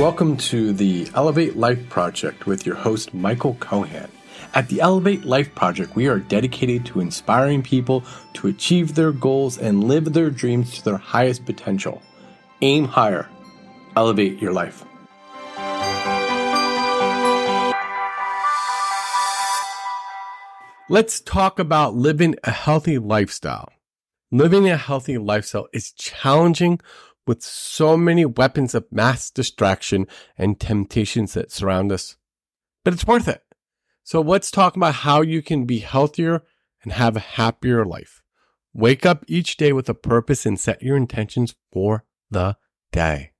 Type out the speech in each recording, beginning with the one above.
Welcome to the Elevate Life Project with your host, Michael Kohan. At the Elevate Life Project, we are dedicated to inspiring people to achieve their goals and live their dreams to their highest potential. Aim higher, elevate your life. Let's talk about living a healthy lifestyle. Living a healthy lifestyle is challenging with so many weapons of mass distraction and temptations that surround us, but it's worth it. So let's talk about how you can be healthier and have a happier life. Wake up each day with a purpose and set your intentions for the day.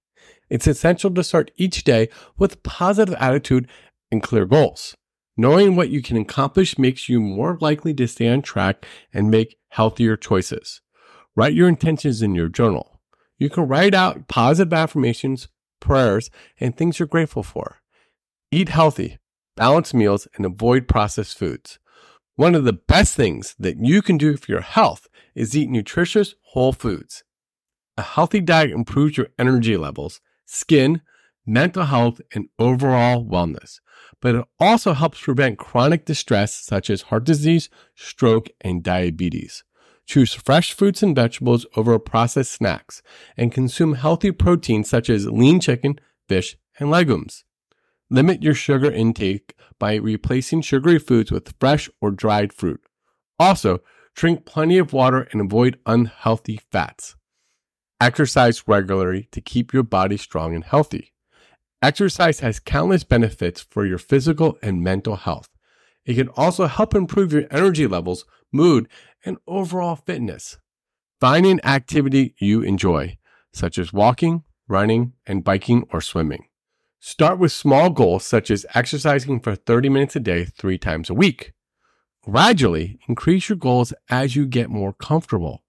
It's essential to start each day with a positive attitude and clear goals. Knowing what you can accomplish makes you more likely to stay on track and make healthier choices. Write your intentions in your journal. You can write out positive affirmations, prayers, and things you're grateful for. Eat healthy, balance meals, and avoid processed foods. One of the best things that you can do for your health is eat nutritious whole foods. A healthy diet improves your energy levels, skin, mental health, and overall wellness but it also helps prevent chronic distress such as heart disease, stroke, and diabetes. Choose fresh fruits and vegetables over processed snacks and consume healthy proteins such as lean chicken, fish, and legumes. Limit your sugar intake by replacing sugary foods with fresh or dried fruit. Also, drink plenty of water and avoid unhealthy fats. Exercise regularly to keep your body strong and healthy. Exercise has countless benefits for your physical and mental health. It can also help improve your energy levels, mood, and overall fitness. Find an activity you enjoy, such as walking, running, and biking or swimming. Start with small goals such as exercising for 30 minutes a day, three times a week. Gradually increase your goals as you get more comfortable.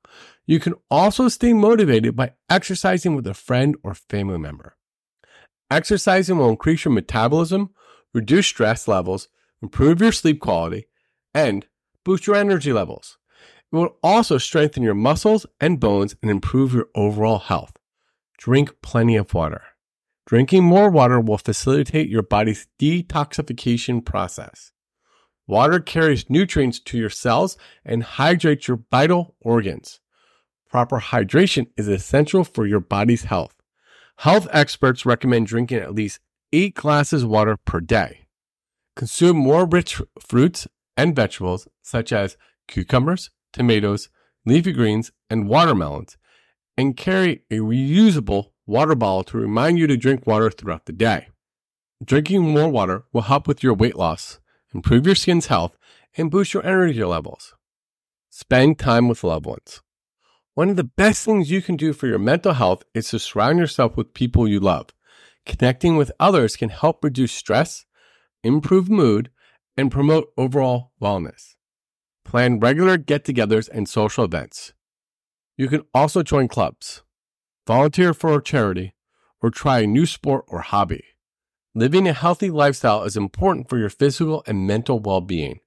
You can also stay motivated by exercising with a friend or family member. Exercising will increase your metabolism, reduce stress levels, improve your sleep quality, and boost your energy levels. It will also strengthen your muscles and bones and improve your overall health. Drink plenty of water. Drinking more water will facilitate your body's detoxification process. Water carries nutrients to your cells and hydrates your vital organs. Proper hydration is essential for your body's health. Health experts recommend drinking at least eight glasses of water per day. Consume more rich fruits and vegetables such as cucumbers, tomatoes, leafy greens, and watermelons, and carry a reusable water bottle to remind you to drink water throughout the day. Drinking more water will help with your weight loss, improve your skin's health, and boost your energy levels. Spend time with loved ones. One of the best things you can do for your mental health is to surround yourself with people you love. Connecting with others can help reduce stress, improve mood, and promote overall wellness. Plan regular get togethers and social events. You can also join clubs, volunteer for a charity, or try a new sport or hobby. Living a healthy lifestyle is important for your physical and mental well being.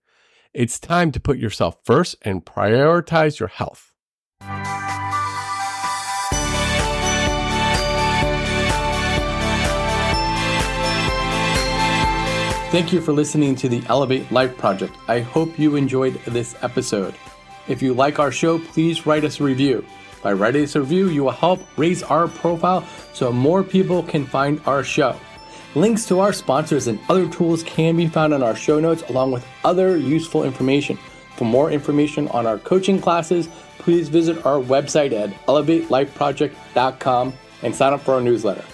It's time to put yourself first and prioritize your health. Thank you for listening to the Elevate Life Project. I hope you enjoyed this episode. If you like our show, please write us a review. By writing us a review, you will help raise our profile so more people can find our show. Links to our sponsors and other tools can be found in our show notes, along with other useful information. For more information on our coaching classes, please visit our website at elevatelifeproject.com and sign up for our newsletter.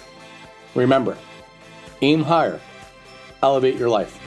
Remember, aim higher elevate your life.